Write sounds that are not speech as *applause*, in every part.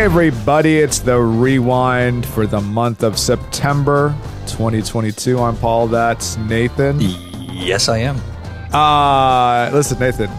Hey, everybody, it's the rewind for the month of September 2022. I'm Paul. That's Nathan. Yes, I am. Uh, listen, Nathan,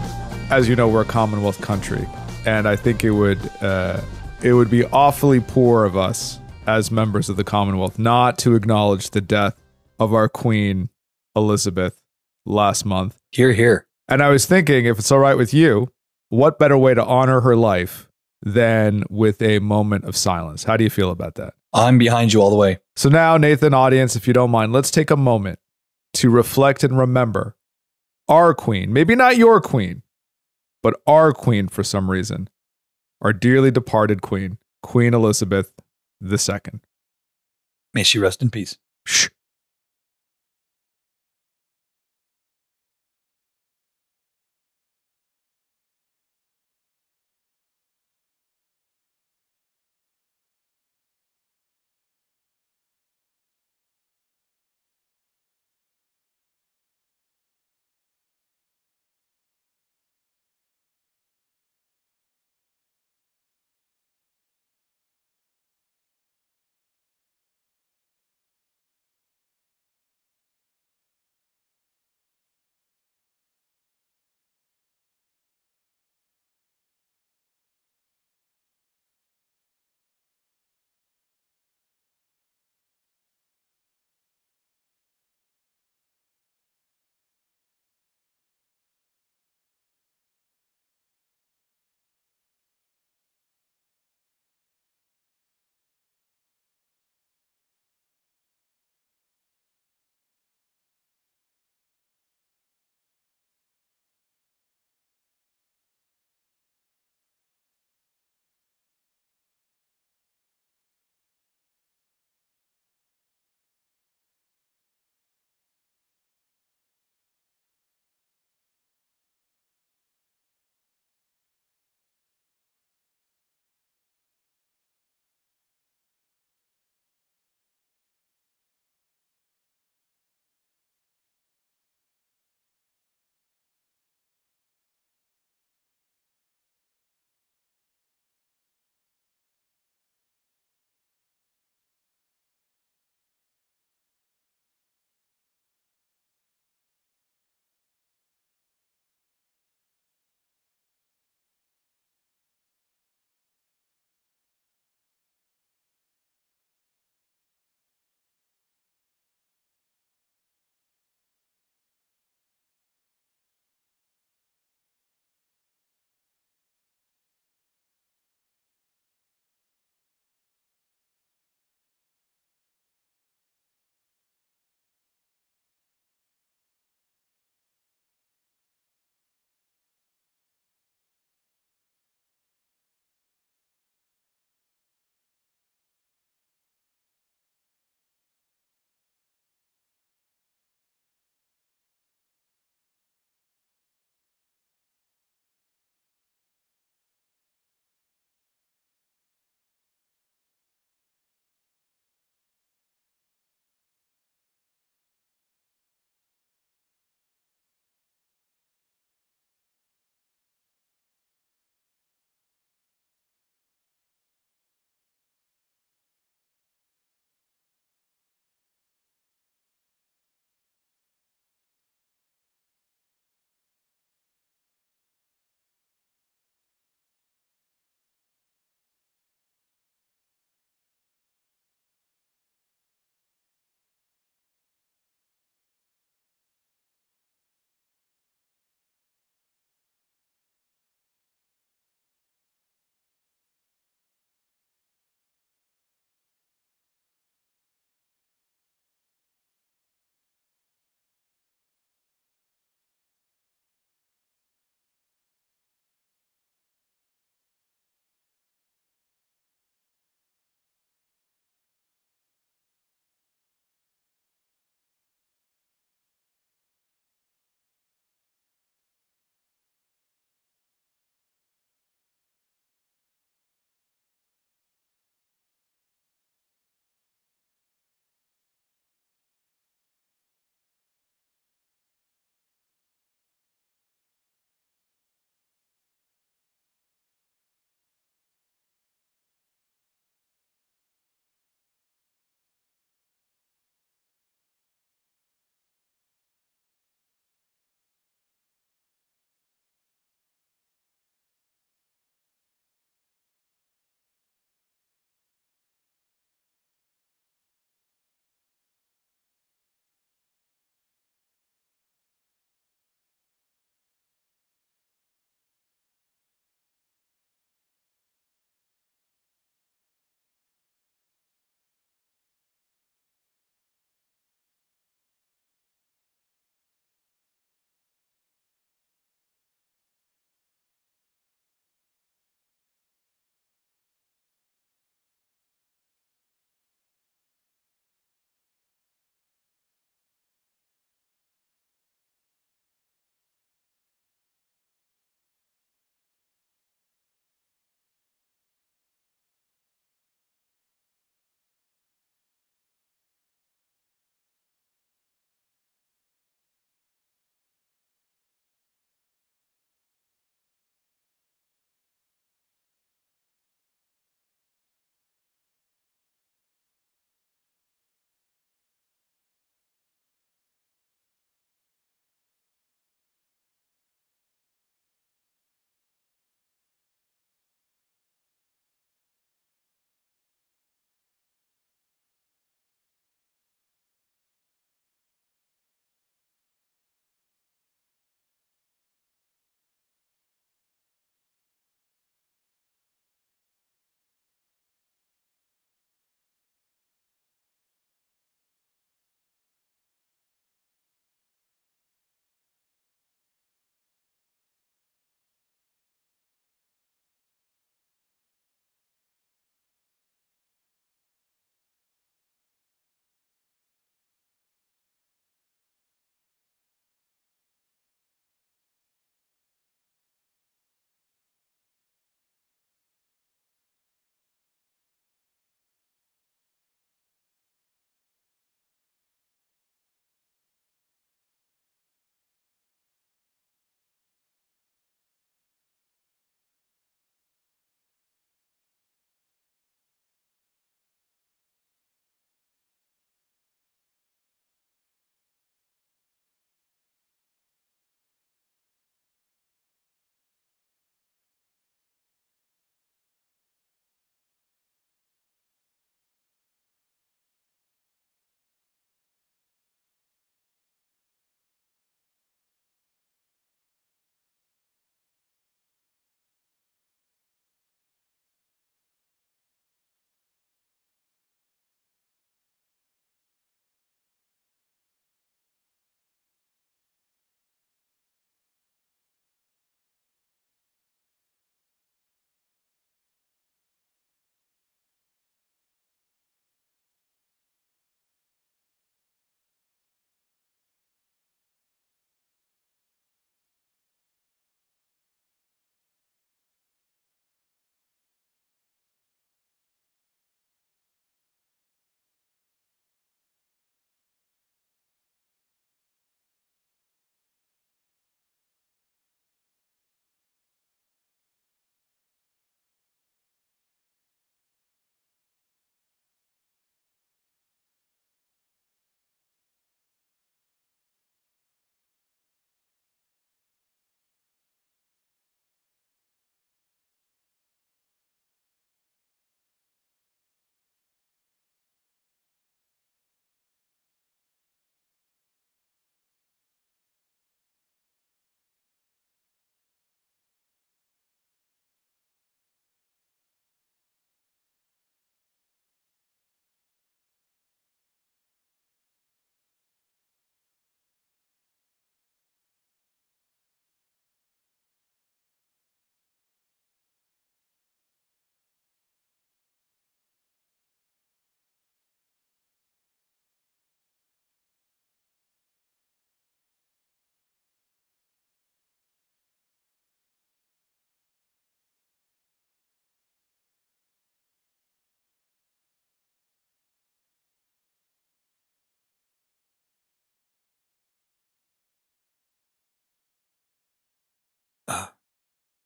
as you know, we're a Commonwealth country, and I think it would uh, it would be awfully poor of us as members of the Commonwealth not to acknowledge the death of our Queen Elizabeth last month. Hear, hear. And I was thinking, if it's all right with you, what better way to honor her life than with a moment of silence? How do you feel about that? I'm behind you all the way. So now, Nathan, audience, if you don't mind, let's take a moment to reflect and remember our queen, maybe not your queen, but our queen for some reason, our dearly departed queen, Queen Elizabeth II. May she rest in peace. Shh.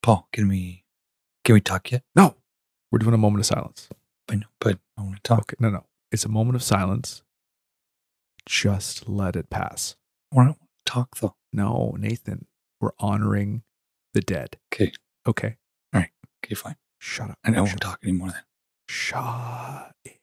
Paul, can we can we talk yet? No, we're doing a moment of silence. I know, but I want to talk. Okay, no, no, it's a moment of silence. Just let it pass. I want to talk though. No, Nathan, we're honoring the dead. Okay. Okay, All right. Okay, fine. shut up. I don't want to talk anymore then. Shut it.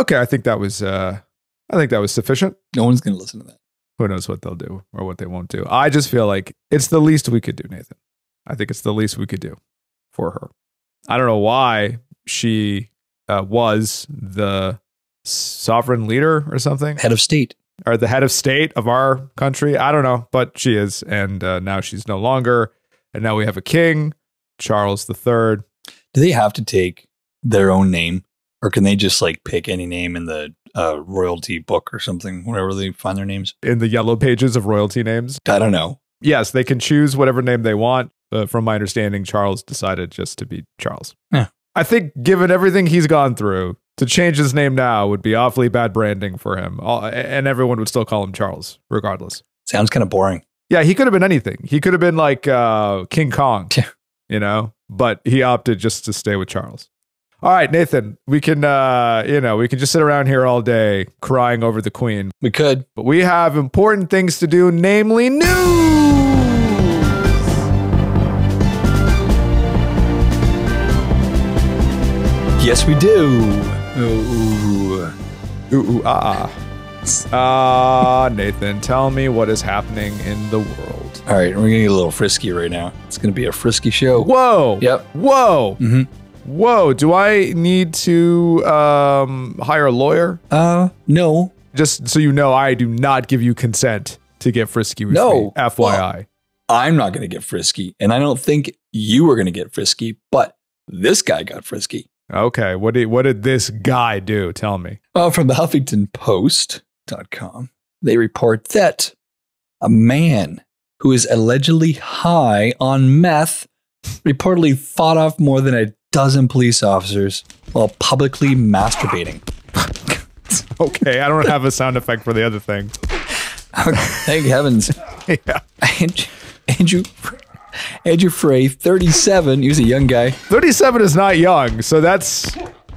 Okay, I think that was uh I think that was sufficient. No one's going to listen to that. Who knows what they'll do or what they won't do. I just feel like it's the least we could do, Nathan. I think it's the least we could do for her. I don't know why she uh, was the sovereign leader or something Head of state. or the head of state of our country. I don't know, but she is, and uh, now she's no longer. And now we have a king, Charles III. Do they have to take their own name, or can they just like pick any name in the uh, royalty book or something, wherever they find their names? in the yellow pages of royalty names. I don't know. Yes, they can choose whatever name they want. Uh, from my understanding, Charles decided just to be Charles. Yeah. I think, given everything he's gone through, to change his name now would be awfully bad branding for him. All, and everyone would still call him Charles, regardless. Sounds kind of boring. Yeah, he could have been anything. He could have been like uh, King Kong, *laughs* you know, but he opted just to stay with Charles. All right, Nathan, we can, uh, you know, we can just sit around here all day crying over the queen, We could. but we have important things to do, namely news. Yes, we do. Ooh. Ooh, ooh, ah, ah. Ah, Nathan, tell me what is happening in the world. All right, we're gonna get a little frisky right now. It's gonna be a frisky show. Whoa. Yep. Whoa. Mhm. Whoa. Do I need to um, hire a lawyer? Uh, no. Just so you know, I do not give you consent to get frisky with No. me. FYI. I'm not gonna get frisky, and I don't think you were gonna get frisky, but this guy got frisky. Okay. What did what did this guy do? Tell me. Uh, from the HuffingtonPost.com, they report that a man who is allegedly high on meth reportedly fought off more than a dozen police officers while publicly masturbating. *laughs* Okay, I don't have a sound effect for the other thing. Thank heavens. *laughs* Yeah. Andrew, Andrew, Andrew Frey, 37, he was a young guy. 37 is not young, so that's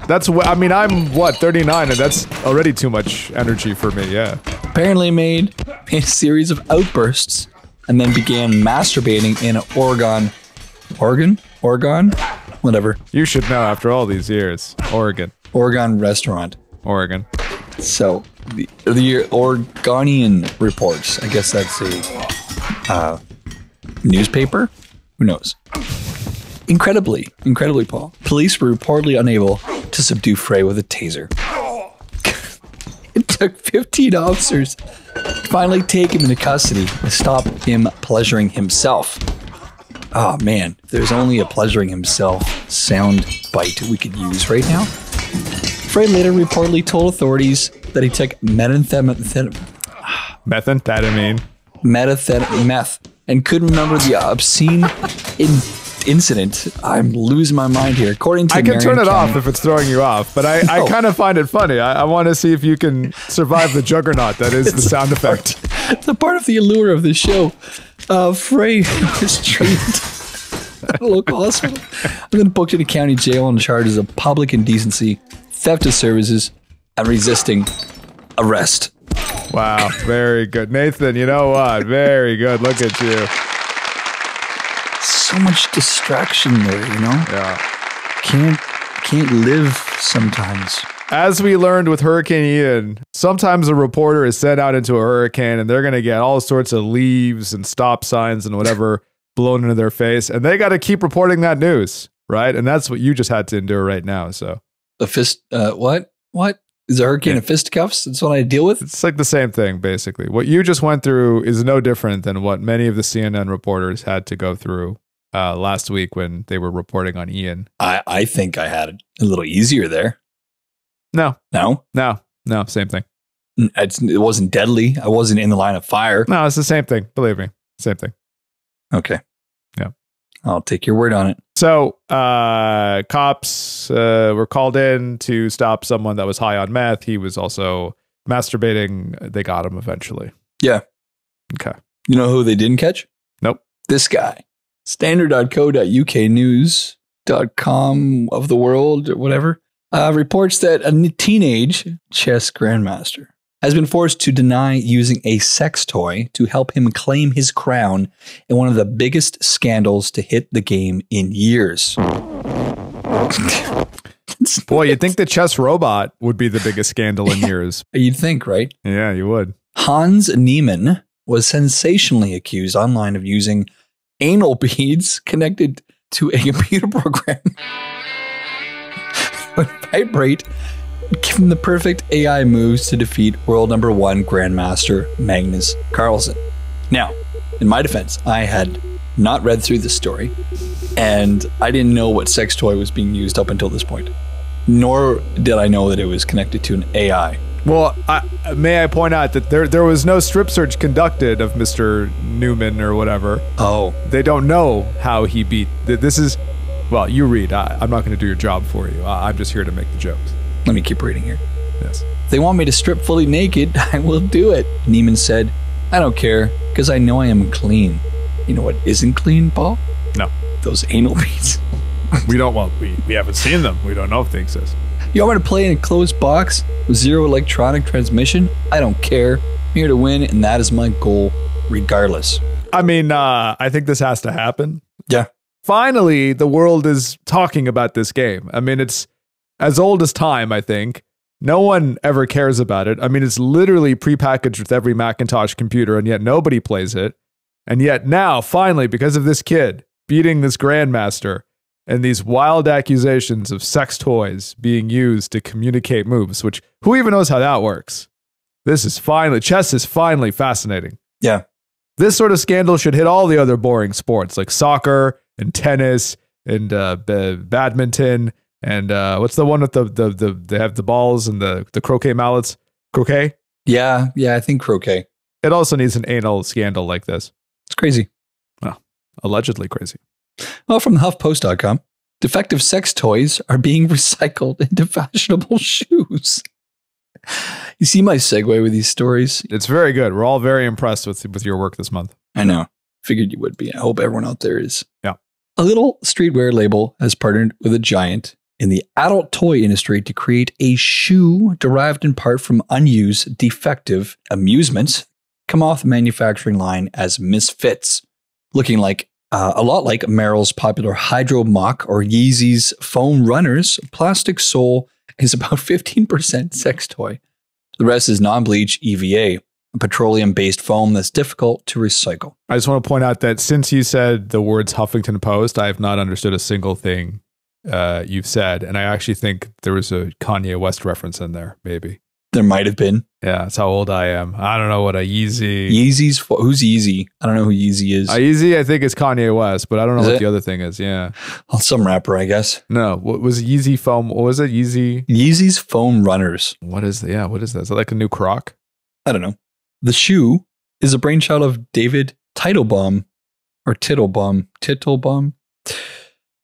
that's wh- I mean, I'm what, 39 and that's already too much energy for me. Yeah. apparently made a series of outbursts and then began masturbating in Oregon. Oregon? Oregon? Whatever. You should know after all these years. Oregon. Oregon restaurant. Oregon. So the, the Oregonian reports. I guess that's a uh, newspaper. Who knows? Incredibly, incredibly, Paul. Police were reportedly unable to subdue Frey with a taser. *laughs* it took 15 officers to finally take him into custody and stop him pleasuring himself. Oh man, there's only a pleasuring himself sound bite we could use right now. Frey later reportedly told authorities that he took methamphetamine, Methamphetamine. methamphetamine, meth, and couldn't remember the obscene in- incident. I'm losing my mind here. According to I can Marion turn it off if it's throwing you off, but I, I kind of find it funny. I, I want to see if you can survive the juggernaut that is the sound effect. the part of the allure of the show. Uh, Frey was treated at a local hospital. I'm then booked into county jail on charges of public indecency, theft of services, and resisting arrest. Wow, *laughs* very good. Nathan, you know what? Very good. Look at you. So much distraction there, you know. Yeah. Can't can't live sometimes. As we learned with Hurricane Ian, sometimes a reporter is sent out into a hurricane and they're going to get all sorts of leaves and stop signs and whatever *laughs* blown into their face. And they got to keep reporting that news, right? And that's what you just had to endure right now. So A fist. Uh, what? What is a hurricane of fisticuffs? That's what I deal with. it's like the same thing, basically. What you just went through is no different than what many of the CNN reporters had to go through uh, last week when they were reporting on Ian. I I think I had it a little easier there. No, No, no, no, same thing. it's, it wasn't deadly. I wasn't in the line of fire. No, it's the same thing. Believe me, same thing. Okay. Yeah. I'll take your word on it. So, uh, cops uh, were called in to stop someone that was high on meth. He was also masturbating. They got him eventually. Yeah. Okay. You know who they didn't catch? Nope. This guy. Standard.co.uk news.com of the world or whatever uh, reports that a teenage chess grandmaster has been forced to deny using a sex toy to help him claim his crown in one of the biggest scandals to hit the game in years. *laughs* Boy, you'd think the chess robot would be the biggest scandal in *laughs* years. You'd think, right? Yeah, you would. Hans Niemann was sensationally accused online of using anal beads connected to a computer *laughs* program vibrate, give him the perfect AI moves to defeat world number one grandmaster Magnus Carlsen. Now, in my defense, I had not read through this story, and I didn't know what sex toy was being used up until this point. Nor did I know that it was connected to an AI. Well, I, may I point out that there there was no strip search conducted of Mr. Newman or whatever. Oh, They don't know how he beat. This is, well, you read. I, I'm not going to do your job for you. I, I'm just here to make the jokes. let me keep reading here. Yes. If they want me to strip fully naked, *laughs* I will do it. Niemann said, I don't care, because I know I am clean. You know what isn't clean, Paul? No, Those anal beads. *laughs* we don't. want, we we haven't seen them. We don't know if they exist. You want me to play in a closed box with zero electronic transmission? I don't care. I'm here to win, and that is my goal, regardless. I mean, uh, I think this has to happen. Yeah. Finally, the world is talking about this game. I mean, it's as old as time, I think. No one ever cares about it. I mean, it's literally prepackaged with every Macintosh computer, and yet nobody plays it. And yet now, finally, because of this kid beating this grandmaster and these wild accusations of sex toys being used to communicate moves, which who even knows how that works? This is finally, chess is finally fascinating. Yeah. This sort of scandal should hit all the other boring sports like soccer and tennis and uh, b- badminton and uh, what's the one with the, the the they have the balls and the the croquet mallets? Croquet. Yeah, yeah, I think croquet. It also needs an anal scandal like this. It's crazy. Well, allegedly crazy. Well, from HuffPost.com, defective sex toys are being *laughs* recycled into fashionable shoes. You see my segue with these stories? It's very good. We're all very impressed with with your work this month. I know. Figured you would be. I hope everyone out there is. Yeah. A little streetwear label has partnered with a giant in the adult toy industry to create a shoe derived in part from unused, defective amusements come off the manufacturing line as misfits, looking like uh, a lot like Merrell's popular Hydro Moc or Yeezy's foam runners. Plastic sole is about 15% sex toy. The rest is non bleach EVA, a petroleum based foam that's difficult to recycle. I just want to point out that since you said the words Huffington Post, I have not understood a single thing uh, you've said, and I actually think there was a Kanye West reference in there. Maybe. There might have been. Yeah, that's how old I am. I don't know what a Yeezy. Yeezy's fo- who's Yeezy? I don't know who Yeezy is. A Yeezy, I think it's Kanye West, but I don't know Is what it? the other thing is. Yeah, Oh, Some rapper, I guess. no, what was Yeezy foam? What was it? Yeezy. Yeezy's foam runners. What is? Yeah, what is that? Is it like a new Croc? I don't know. The shoe is a brainchild of David Teitelbaum or Tittlebaum, Tittlebaum,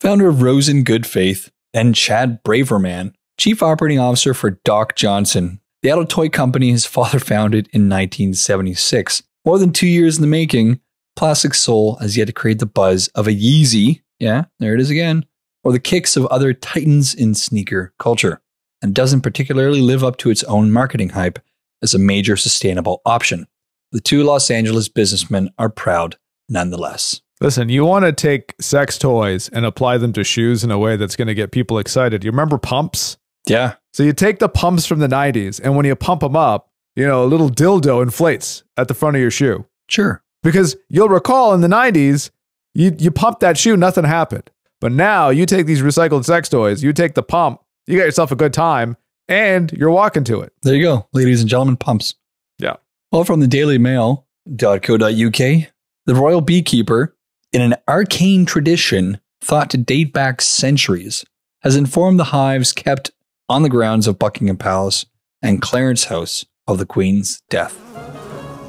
founder of Rose Rosen Good Faith, and Chad Braverman, chief operating officer for Doc Johnson, the adult toy company his father founded in 1976. More than two years in the making, Plastic Soul has yet to create the buzz of a Yeezy, yeah, there it is again, or the kicks of other titans in sneaker culture, and doesn't particularly live up to its own marketing hype as a major sustainable option. The two Los Angeles businessmen are proud nonetheless. Listen, you want to take sex toys and apply them to shoes in a way that's going to get people excited. You remember pumps? Yeah. So you take the pumps from the 90s, and when you pump them up, you know, a little dildo inflates at the front of your shoe. Sure. Because you'll recall in the 90s, you, you pumped that shoe, nothing happened. But now you take these recycled sex toys, you take the pump, you got yourself a good time, and you're walking to it. There you go, ladies and gentlemen, pumps. Yeah. Well, from the Daily dailymail.co.uk, the royal beekeeper, in an arcane tradition thought to date back centuries, has informed the hives kept on the grounds of Buckingham Palace and Clarence House of the Queen's death.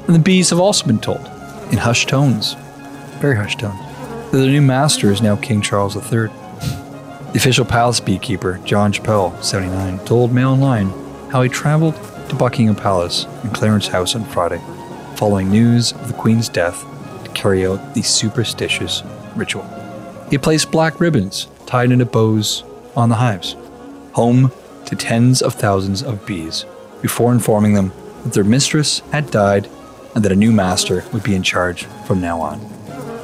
And the bees have also been told, in hushed tones, very hushed tones, that their new master is now King Charles III. The official palace beekeeper, John Chapple, 79, told Mail Online how he traveled to Buckingham Palace and Clarence House on Friday, following news of the Queen's death to carry out the superstitious ritual. He placed black ribbons tied into bows on the hives, home to tens of thousands of bees, before informing them that their mistress had died and that a new master would be in charge from now on.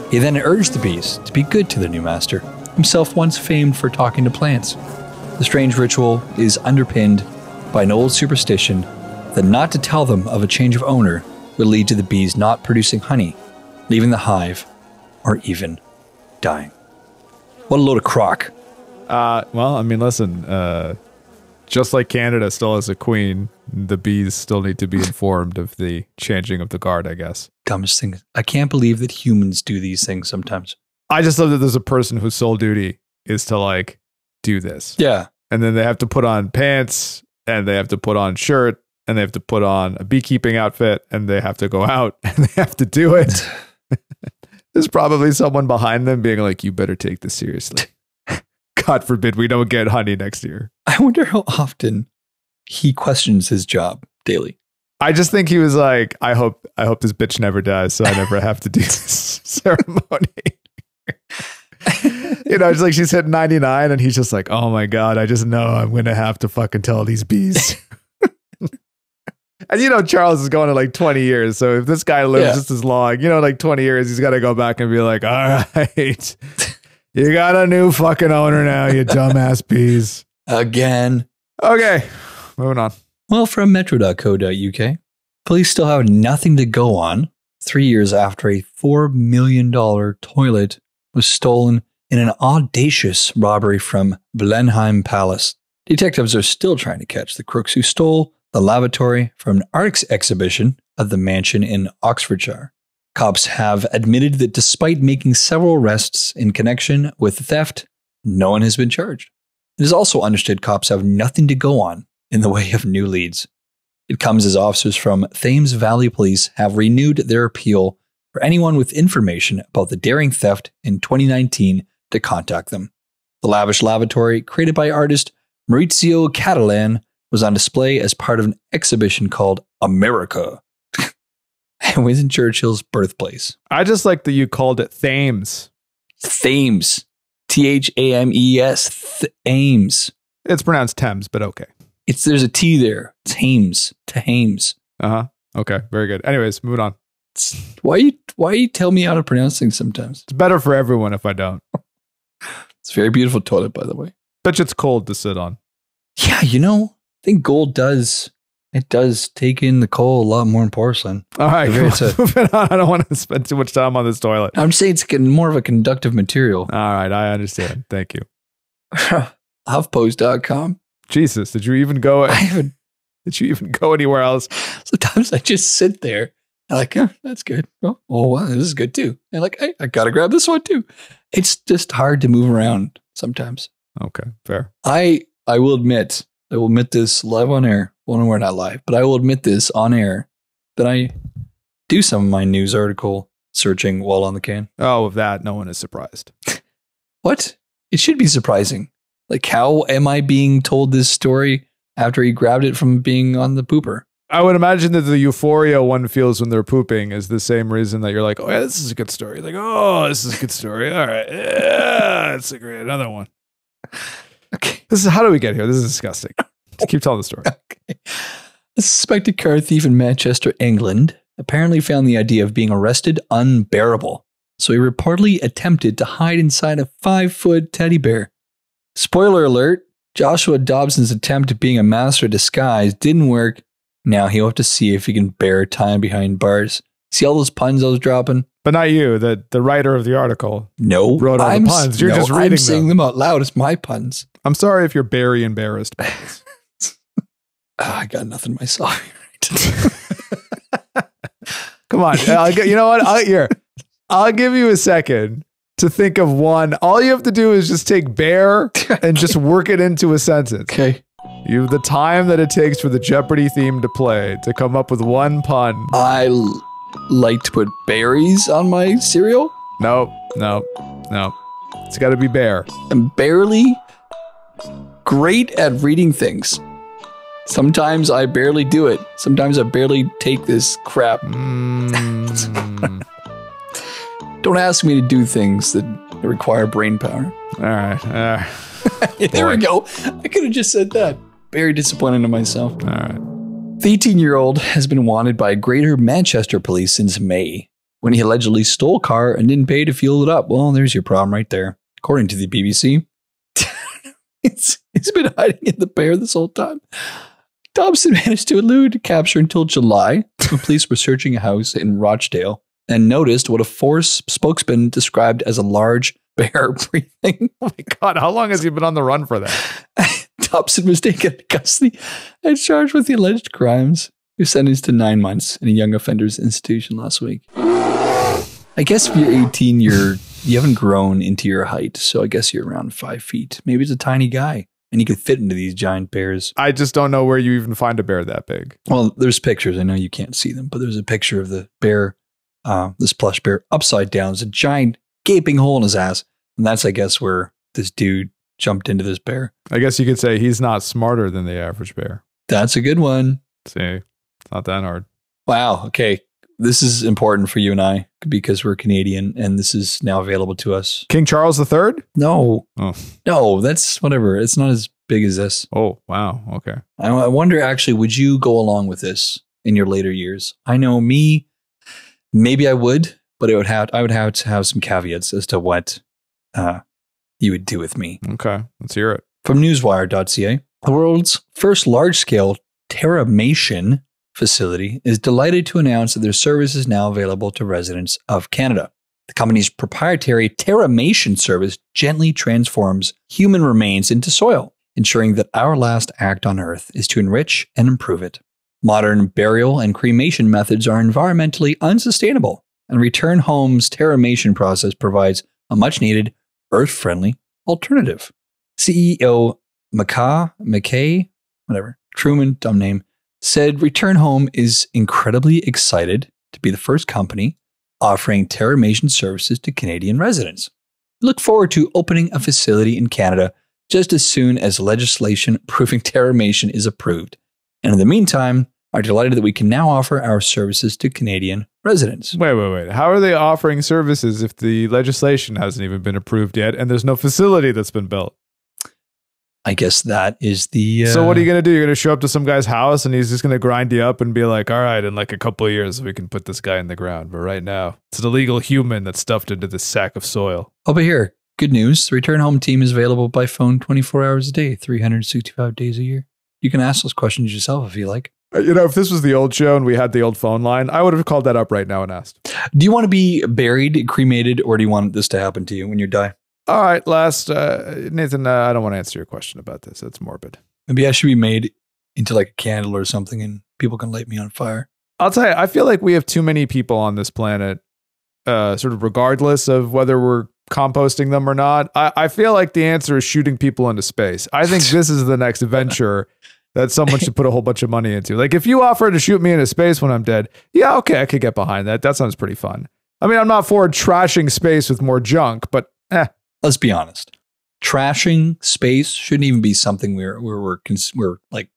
He then urged the bees to be good to their new master himself once famed for talking to plants. The strange ritual is underpinned by an old superstition that not to tell them of a change of owner would lead to the bees not producing honey, leaving the hive, or even dying. What a load of crock. Uh, well, I mean, listen, uh, just like Canada still has a queen, the bees still need to be informed of the changing of the guard, I guess. Dumbest thing. I can't believe that humans do these things sometimes. I just love that there's a person whose sole duty is to like do this. Yeah. And then they have to put on pants and they have to put on shirt and they have to put on a beekeeping outfit and they have to go out *laughs* and they have to do it. *laughs* *laughs* There's probably someone behind them being like, you better take this seriously. God forbid we don't get honey next year. I wonder how often he questions his job daily. I just think he was like, I hope I hope this bitch never dies, so I never have to do *laughs* this *laughs* ceremony. you know, it's like she's hit 99 and he's just like, oh my God, I just know I'm gonna have to fucking tell these bees. *laughs* and you know, Charles is going to like 20 years. So if this guy lives Yeah. just as long, you know, like 20 years, he's gotta go back and be like, all right, you got a new fucking owner now, you dumbass bees. Again. Okay, moving on. Well, from metro.co.uk, police still have nothing to go on three years after a $4 million toilet was stolen in an audacious robbery from Blenheim Palace. Detectives are still trying to catch the crooks who stole the lavatory from an arts exhibition at the mansion in Oxfordshire. Cops have admitted that despite making several arrests in connection with the theft, no one has been charged. It is also understood cops have nothing to go on in the *laughs* way of new leads. It comes as officers from Thames Valley Police have renewed their appeal for anyone with information about the daring theft in 2019 to contact them. The lavish lavatory, created by artist Maurizio Cattelan, was on display as part of an exhibition called America. And *laughs* Winston Churchill's birthplace. I just like that you called it Thames. Thames. T H A M E S. Thames. It's pronounced Thames, but okay. It's there's a T there. Thames. Thames. Uh huh. Okay, very good. Anyways, moving on. Why you why you tell me how to pronounce things sometimes? It's better for everyone if I don't. *laughs* It's a very beautiful toilet, by the way. Bet it's cold to sit on. Yeah, you know, I think gold does it does take in the coal a lot more than porcelain. All right, Okay, come on, *laughs* moving on. I don't want to spend too much time on this toilet. I'm saying it's getting more of a conductive material. All right, I understand. Thank you. *laughs* HuffPost.com. Jesus, did you even go? I haven't *laughs* Did you even go anywhere else? sometimes I just sit there and like, oh, that's good. Oh, oh wow, this is good too. And like, hey, I gotta grab this one too. It's just hard to move around sometimes. Okay, fair. I I will admit, I will admit this live on air. Well, we're not live, but I will admit this on air that I do some of my news article searching while on the can. Oh, of that, no one is surprised. What? It should be surprising. Like, how am I being told this story after he grabbed it from being on the pooper? I would imagine that the euphoria one feels when they're pooping is the same reason that you're like, oh yeah, this is a good story. Like, oh, this is a good story. All right, yeah, it's a great another one. *laughs* Okay. This is how do we get here? This is disgusting. Just keep telling the story. *laughs* A suspected car thief in Manchester, England, apparently found the idea of being arrested unbearable. So he reportedly attempted to hide inside a five foot teddy bear. Spoiler alert Joshua Dobson's attempt at being a master of disguise didn't work. Now he'll have to see if he can bear time behind bars. See all those puns I was dropping? But not you, the the writer of the article. No. Wrote all the I'm, s- puns. You're no, just I'm reading saying them. them out loud. It's my puns. I'm sorry if you're very embarrassed *laughs* Ah, I got nothing myself. *laughs* Come on, get, you know what? I'll, here, I'll give you a second to think of one. All you have to do is just take bear and just work it into a sentence. okay. You have the time that it takes for the Jeopardy theme to play to come up with one pun. I l- like to put berries on my cereal. Nope, nope, nope. It's got to be bear. I'm barely great at reading things. Sometimes I barely do it. Sometimes I barely take this crap. Mm. *laughs* Don't ask me to do things that require brain power. All right, all right, *laughs* there we go. I could have just said that. Very disappointed in myself. all right. The 18 year old has been wanted by Greater Manchester Police since May when he allegedly stole a car and didn't pay to fuel it up. Well, there's your problem right there. according to the BBC. *laughs* it's, it's been hiding in the bear this whole time. Dobson *laughs* managed to elude capture until July when police were searching a house in Rochdale and noticed what a force spokesman described as a large bear *laughs* breathing. *laughs* Oh my god, how long has he been on the run for that? Dobson was taken into custody and charged with the alleged crimes. He was sentenced to nine months in a young offenders institution last week. I guess if you're 18, you're you haven't grown into your height, so I guess you're around five feet. Maybe it's a tiny guy, and you could fit into these giant bears. I just don't know where you even find a bear that big. Well, there's pictures. I know you can't see them, but there's a picture of the bear, uh, this plush bear, upside down. There's a giant gaping hole in his ass, and that's I guess where this dude jumped into this bear. I guess you could say he's not smarter than the average bear. That's a good one. See, it's not that hard. Wow. Okay. This is important for you and I because we're Canadian and this is now available to us. King Charles III? No. Oh. No, that's whatever. It's not as big as this. Oh, wow. Okay. I, I wonder actually, would you go along with this in your later years? I know me, maybe I would, but it would have I would have to have some caveats as to what uh, you would do with me. Okay. Let's hear it. From newswire.ca, the world's first large scale Terramation facility is delighted to announce that their service is now available to residents of Canada. The company's proprietary Terramation service gently transforms human remains into soil, ensuring that our last act on Earth is to enrich and improve it. Modern burial and cremation methods are environmentally unsustainable, and Return Home's Terramation process provides a much needed, earth friendly alternative. CEO McCaw, McKay, whatever, Truman, dumb name, said Return Home is incredibly excited to be the first company offering Terramation services to Canadian residents. Look forward to opening a facility in Canada just as soon as legislation proving *laughs* Terramation is approved. And in the meantime, are delighted that we can now offer our services to Canadian residents. Wait, wait, wait. How are they offering services if the legislation hasn't even been approved yet and there's no facility that's been built? I guess that is the. Uh, So what are you gonna do? You're gonna show up to some guy's house and he's just gonna grind you up and be like, "All right, in like a couple of years we can put this guy in the ground." But right now, it's an illegal human that's stuffed into this sack of soil. Oh, but here, good news. The Return Home team is available by phone 24 hours a day, 365 days a year. You can ask those questions yourself if you like. Uh, You know, if this was the old show and we had the old phone line, I would have called that up right now and asked. Do you want to be buried, cremated, or do you want this to happen to you when you die? All right, last uh, Nathan, uh, I don't want to answer your question about this. It's morbid. Maybe I should be made into like a candle or something and people can light me on fire. I'll tell you, I feel like we have too many people on this planet, uh, sort of regardless of whether we're composting them or not. I, I feel like the answer is shooting people into space. I think *laughs* this is the next venture that someone should put a whole bunch of money into. Like, if you offer to shoot me into space when I'm dead, yeah, okay, I could get behind that. That sounds pretty fun. I mean, I'm not for trashing space with more junk, but eh, Let's be honest. Trashing space shouldn't even be something we're we're we're, cons- we're like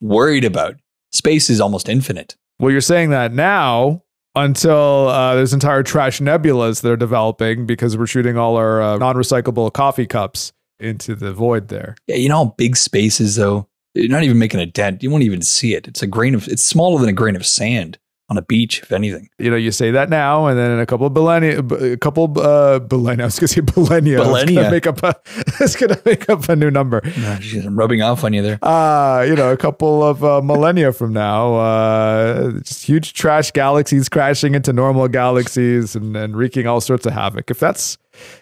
worried about. Space is almost infinite. well, you're saying that now until uh, there's entire trash nebulas that are developing because we're shooting all our uh, non-recyclable coffee cups into the void there. Yeah, you know big space is though. You're not even making a dent. You won't even see it. It's a grain of. It's smaller than a grain of sand on a beach, if anything. You know, you say that now, and then in a couple of millennia, a couple uh, millennia, *laughs* I was gonna say millennia, Millennia. make up a, *laughs* it's gonna make up a new number. No, geez, I'm rubbing off on you there. Uh, you know, a couple of uh, millennia from now, uh, just huge trash galaxies crashing into normal galaxies and, and wreaking all sorts of havoc. If that's,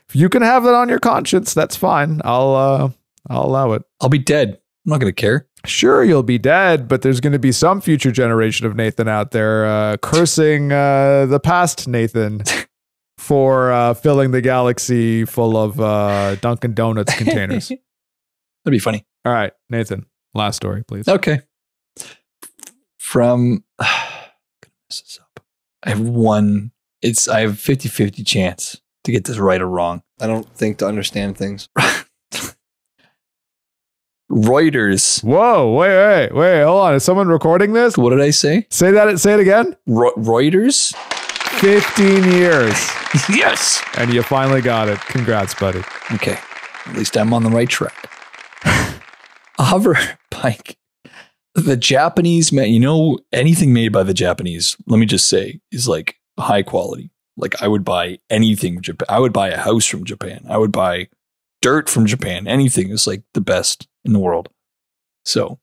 if you can have that on your conscience, that's fine. I'll, uh, I'll allow it. I'll be dead. I'm not going to care. Sure, you'll be dead, but there's going to be some future generation of Nathan out there uh, cursing uh, the past Nathan *laughs* for uh, filling the galaxy full of uh, Dunkin' Donuts containers. *laughs* That'd be funny. All right, Nathan, last story, please. Okay. From *sighs* I'm gonna mess this up. I have one. It's I have 50-50 chance to get this right or wrong. I don't think to understand things. *laughs* Reuters. Whoa, wait, wait, wait, hold on. Is someone recording this? What did I say? Say that, say it again. Ro- Reuters. 15 years. *laughs* yes. And you finally got it. Congrats, buddy. Okay. At least I'm on the right track. *laughs* hover bike. The Japanese man, you know, anything made by the Japanese, let me just say, is like high quality. Like I would buy anything Japan. I would buy a house from Japan. I would buy dirt from Japan. Anything is like the best in the world. So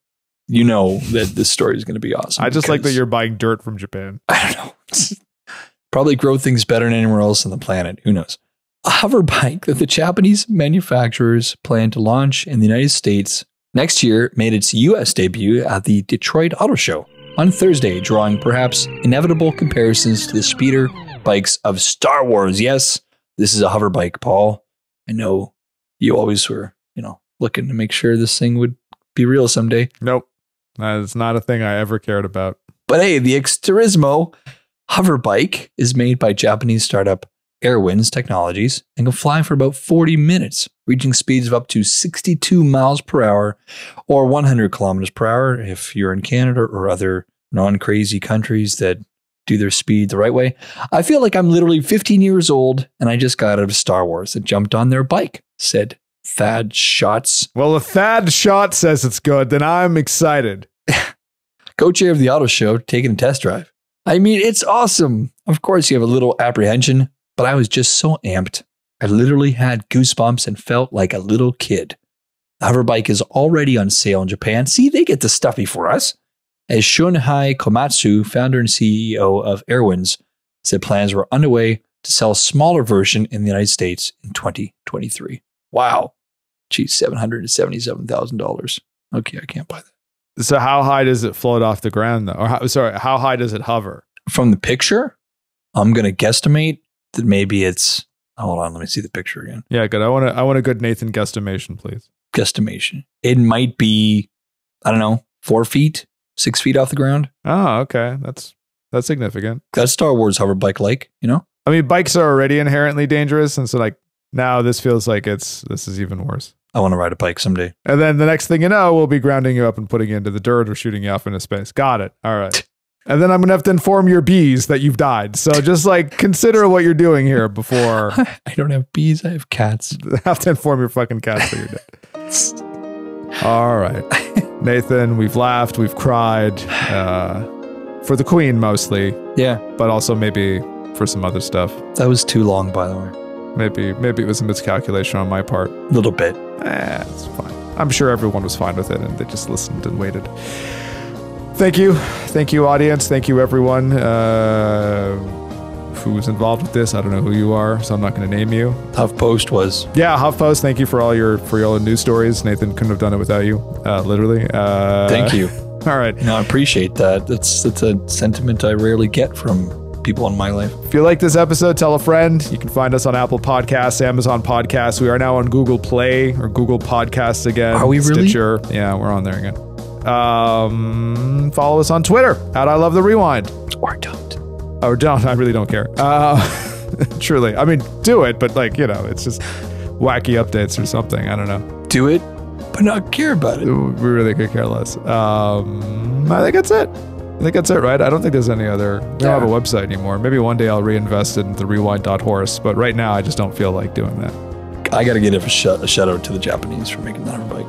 you know that this story is going to be awesome. I just like that you're buying dirt from Japan. *laughs* I don't know. *laughs* Probably grow things better than anywhere else on the planet. Who knows? A hover bike that the Japanese manufacturers plan to launch in the United States next year made its US debut at the Detroit Auto Show on Thursday, drawing perhaps inevitable comparisons to the speeder bikes of Star Wars. Yes, this is a hover bike, Paul. I know you always were, looking to make sure this thing would be real someday. Nope. That's not a thing I ever cared about. But hey, the Xturismo hover bike is made by Japanese startup Airwinds Technologies and can fly for about 40 minutes, reaching speeds of up to 62 miles per hour or 100 kilometers per hour if you're in Canada or other non crazy countries that do their speed the right way. I feel like I'm literally 15 years old and I just got out of Star Wars and jumped on their bike, said Thad Szott's, Well, if Thad Szott says it's good, then I'm excited. *laughs* co-chair of the auto show, taking a test drive. I mean, it's awesome. Of course, you have a little apprehension, but I was just so amped. I literally had goosebumps and felt like a little kid. The hoverbike is already on sale in Japan. See, they get the stuff before us. As Shuhei Komatsu, founder and CEO of Airwinds, said plans were underway to sell a smaller version in the United States in 2023. Wow. Geez, $777,000. Okay, I can't buy that. So how high does it float off the ground though? Or how, sorry, how high does it hover? from the picture, I'm gonna guesstimate that maybe it's. Oh, hold on, let me see the picture again. Yeah, good. I want to I want a good Nathan guesstimation, please. Guesstimation. It might be, I don't know, four feet, six feet off the ground. Oh, okay. That's that's significant. That's Star Wars hover bike like, you know. I mean, bikes are already inherently dangerous, and so like now this feels like it's this is even worse. I want to ride a bike someday. And then the next thing you know, we'll be grounding you up and putting you into the dirt or shooting you off into space. Got it. All right. *laughs* And then I'm gonna have to inform your bees that you've died. So just like consider what you're doing here before *laughs* I don't have bees. I have cats. I *laughs* have to inform your fucking cats that you're dead. All right, Nathan. We've laughed, we've cried, uh, for the Queen mostly, Yeah, but also maybe for some other stuff. that was too long, by the way. Maybe maybe it was a miscalculation on my part. A little bit. Eh, it's fine. I'm sure everyone was fine with it and they just listened and waited. Thank you. Thank you, audience. Thank you, everyone uh, who was involved with this. I don't know who you are, so I'm not going to name you. HuffPost was. Yeah, HuffPost, thank you for all your for your news stories. Nathan couldn't have done it without you, uh, literally. Uh, Thank you. *laughs* All right. No, I appreciate that. That's that's a sentiment I rarely get from people in my life. If you like this episode, tell a friend. You can find us on Apple Podcasts, Amazon Podcasts. We are now on Google Play or Google Podcasts again. Are we really? Stitcher. Yeah, we're on there again. Um, follow us on Twitter at I Love the Rewind. Or don't. Or don't. *laughs* I really don't care. Uh, *laughs* truly. I mean, do it, but like, you know, it's just wacky updates or something. I don't know. Do it, but not care about it. We really could care less. Um, I think that's it. I think that's it, right? I don't think there's any other. We don't have a website anymore. Maybe one day I'll reinvest in the rewind.horse, but right now I just don't feel like doing that. I got to give a, sh- a shout out to the Japanese for making that bike.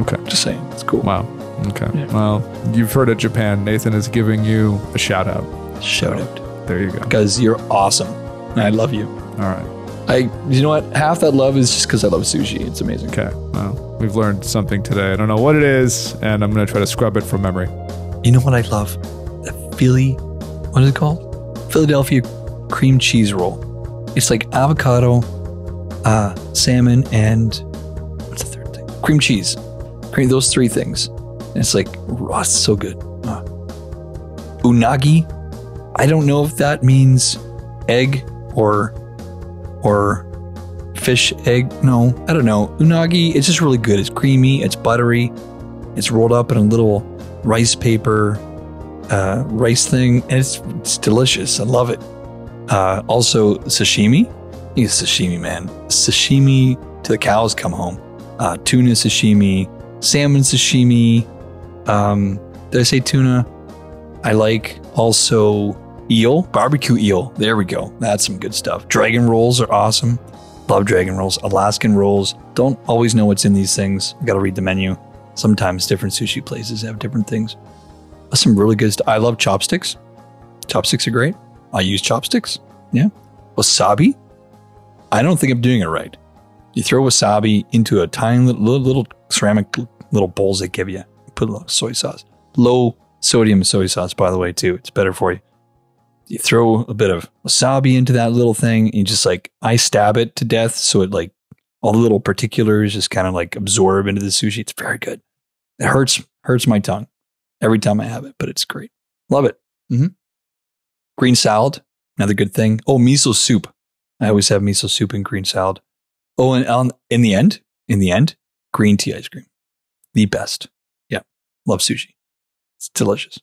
Okay. Just saying, it's cool. Wow. Okay. Yeah. Well, you've heard it, Japan. Nathan is giving you a shout out. Shout out There you go. because you're awesome, and I love you. All right. I, you know what? Half that love is just because I love sushi. It's amazing. Okay. Well, we've learned something today. I don't know what it is, and I'm going to try to scrub it from memory. You know what I love? The Philly, what is it called? Philadelphia cream cheese roll. It's like avocado, uh, salmon, and what's the third thing? Cream cheese. Cream those three things. And it's like raw, it's so good. Uh, unagi. I don't know if that means egg or or fish egg. No, I don't know. Unagi. It's just really good. It's creamy. It's buttery. It's rolled up in a little rice paper uh, rice thing, and it's, it's delicious. I love it. Uh, also, sashimi. He's sashimi man. Sashimi to the cows come home. Uh, tuna sashimi, salmon sashimi. Um, did I say tuna? I like also eel, barbecue eel. There we go. That's some good stuff. Dragon rolls are awesome. Love dragon rolls. Alaskan rolls. Don't always know what's in these things. Got to read the menu. Sometimes different sushi places have different things. Some really good stuff. I love chopsticks. Chopsticks are great. I use chopsticks. Yeah. Wasabi. I don't think I'm doing it right. You throw wasabi into a tiny little, little, ceramic little bowls they give you. Put a little soy sauce. Low sodium soy sauce, by the way, too. It's better for you. You throw a bit of wasabi into that little thing and you just like, I stab it to death. So it like, all the little particulars just kind of like absorb into the sushi. It's very good. It hurts, hurts my tongue every time I have it, but it's great. Love it. hmm Green salad, another good thing. Oh, miso soup. I always have miso soup and green salad. Oh, and on, in the end, in the end, green tea ice cream. The best. Yeah. Love sushi. It's delicious.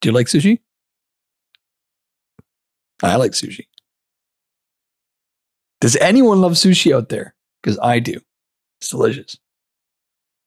Do you like sushi? I like sushi. Does anyone love sushi out there? Because I do. It's delicious.